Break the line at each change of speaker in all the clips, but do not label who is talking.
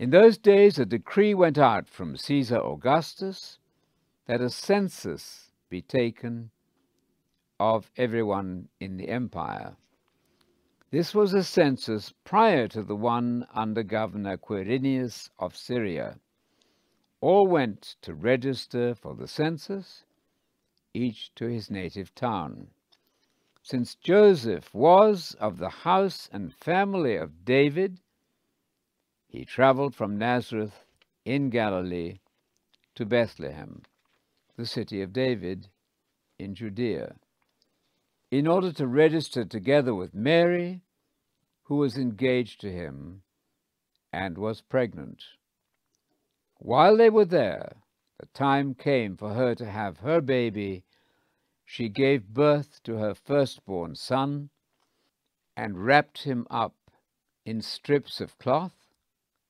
In those days, a decree went out from Caesar Augustus that a census be taken of everyone in the empire. This was a census prior to the one under Governor Quirinius of Syria. All went to register for the census, each to his native town. Since Joseph was of the house and family of David, he traveled from Nazareth in Galilee to Bethlehem, the city of David in Judea, in order to register together with Mary, who was engaged to him and was pregnant. While they were there, the time came for her to have her baby. She gave birth to her firstborn son and wrapped him up in strips of cloth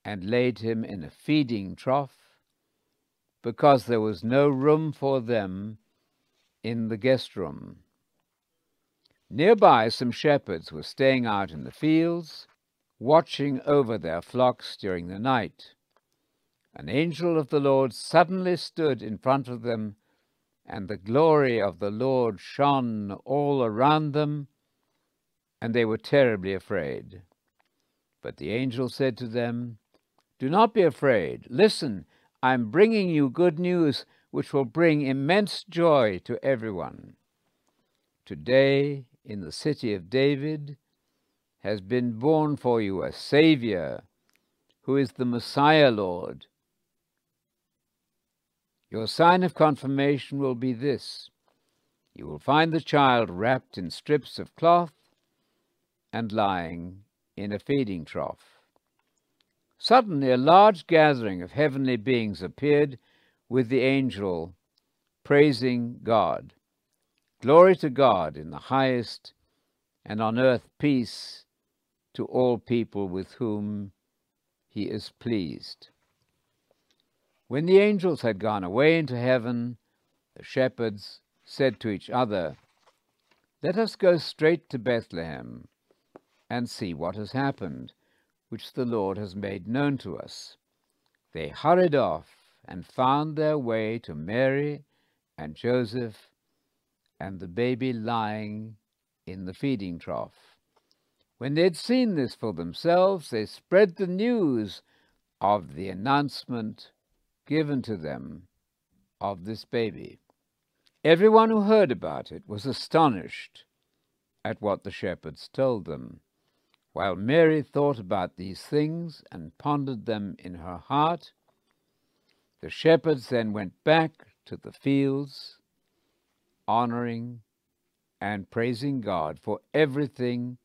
and laid him in a feeding trough because there was no room for them in the guest room. Nearby, some shepherds were staying out in the fields, watching over their flocks during the night. An angel of the Lord suddenly stood in front of them, and the glory of the Lord shone all around them, and they were terribly afraid. But the angel said to them, Do not be afraid. Listen, I am bringing you good news which will bring immense joy to everyone. Today, in the city of David, has been born for you a Saviour, who is the Messiah Lord. Your sign of confirmation will be this you will find the child wrapped in strips of cloth and lying in a feeding trough. Suddenly, a large gathering of heavenly beings appeared with the angel, praising God. Glory to God in the highest, and on earth peace to all people with whom he is pleased. When the angels had gone away into heaven, the shepherds said to each other, Let us go straight to Bethlehem and see what has happened, which the Lord has made known to us. They hurried off and found their way to Mary and Joseph and the baby lying in the feeding trough. When they had seen this for themselves, they spread the news of the announcement given to them of this baby. Everyone who heard about it was astonished at what the shepherds told them. While Mary thought about these things and pondered them in her heart, the shepherds then went back to the fields honoring and praising God for everything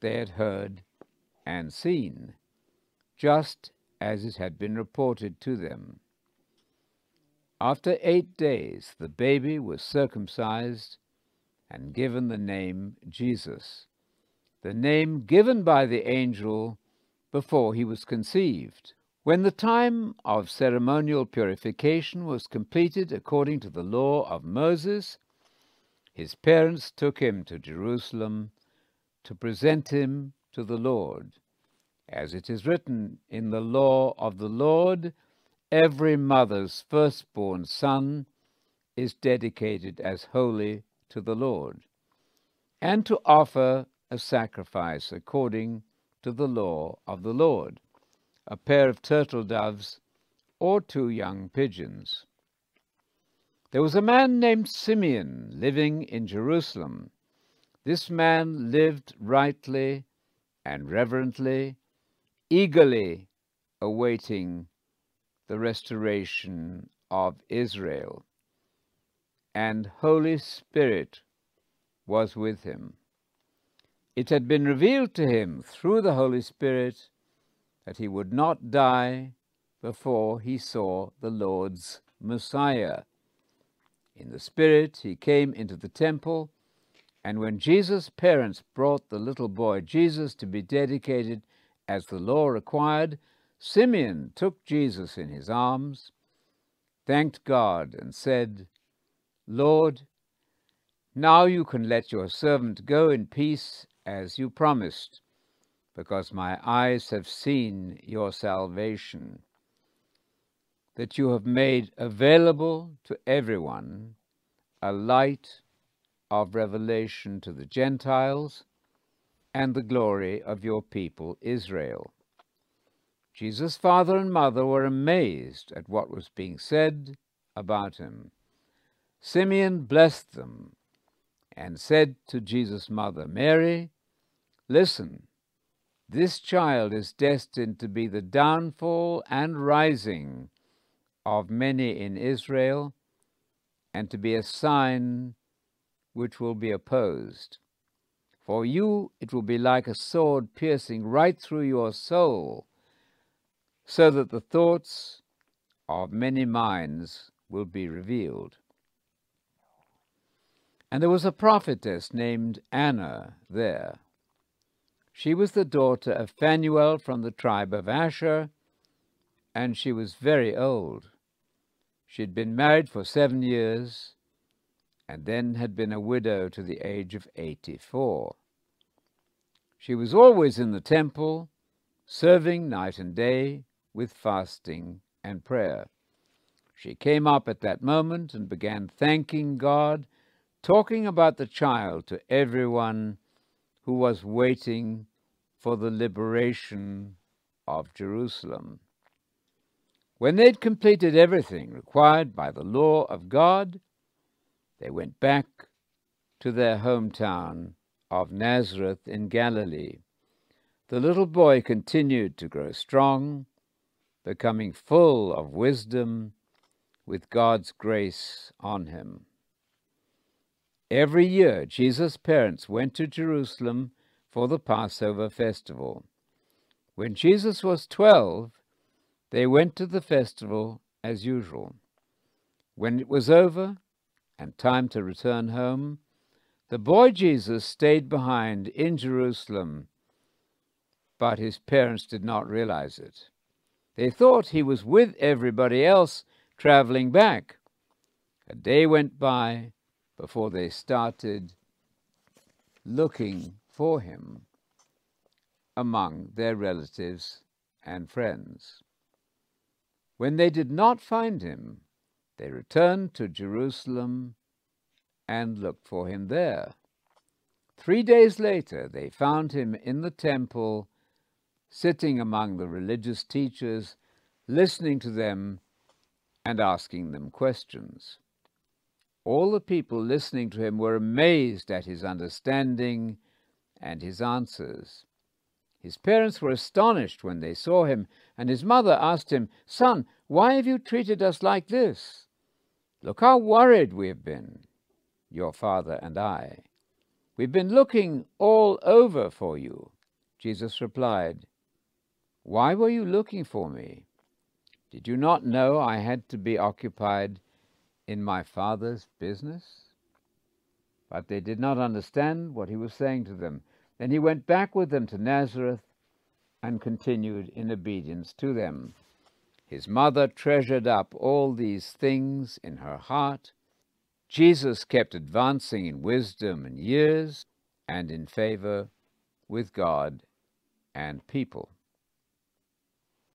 they had heard and seen, just as it had been reported to them. After eight days, the baby was circumcised and given the name Jesus, the name given by the angel before he was conceived. When the time of ceremonial purification was completed according to the law of Moses, his parents took him to Jerusalem to present him to the Lord. As it is written in the law of the Lord, every mother's firstborn son is dedicated as holy to the Lord, and to offer a sacrifice according to the law of the Lord, a pair of turtle doves or two young pigeons. There was a man named Simeon living in Jerusalem. This man lived rightly and reverently, eagerly awaiting the restoration of Israel. And Holy Spirit was with him. It had been revealed to him through the Holy Spirit that he would not die before he saw the Lord's Messiah. In the Spirit, he came into the temple, and when Jesus' parents brought the little boy Jesus to be dedicated as the law required, Simeon took Jesus in his arms, thanked God, and said, Lord, now you can let your servant go in peace as you promised, because my eyes have seen your salvation, that you have made available to everyone a light of revelation to the Gentiles and the glory of your people Israel. Jesus' father and mother were amazed at what was being said about him. Simeon blessed them and said to Jesus' mother, Mary, Listen, this child is destined to be the downfall and rising of many in Israel, and to be a sign which will be opposed. For you it will be like a sword piercing right through your soul, so that the thoughts of many minds will be revealed. And there was a prophetess named Anna there. She was the daughter of Phanuel from the tribe of Asher, and she was very old. She had been married for seven years, and then had been a widow to the age of eighty-four. She was always in the temple, serving night and day with fasting and prayer. She came up at that moment and began thanking God talking about the child to everyone who was waiting for the liberation of Jerusalem. When they'd completed everything required by the law of God, they went back to their hometown of Nazareth in Galilee. The little boy continued to grow strong, becoming full of wisdom with God's grace on him. Every year, Jesus' parents went to Jerusalem for the Passover festival. When Jesus was twelve, they went to the festival as usual. When it was over and time to return home, the boy Jesus stayed behind in Jerusalem, but his parents did not realize it. They thought he was with everybody else traveling back. A day went by before they started looking for him among their relatives and friends. When they did not find him, they returned to Jerusalem and looked for him there. Three days later, they found him in the temple, sitting among the religious teachers, listening to them and asking them questions. All the people listening to him were amazed at his understanding and his answers. His parents were astonished when they saw him, and his mother asked him, Son, why have you treated us like this? Look how worried we have been, your father and I. We've been looking all over for you. Jesus replied, Why were you looking for me? Did you not know I had to be occupied in my father's business? But they did not understand what he was saying to them. Then he went back with them to Nazareth and continued in obedience to them. His mother treasured up all these things in her heart. Jesus kept advancing in wisdom and years and in favor with God and people.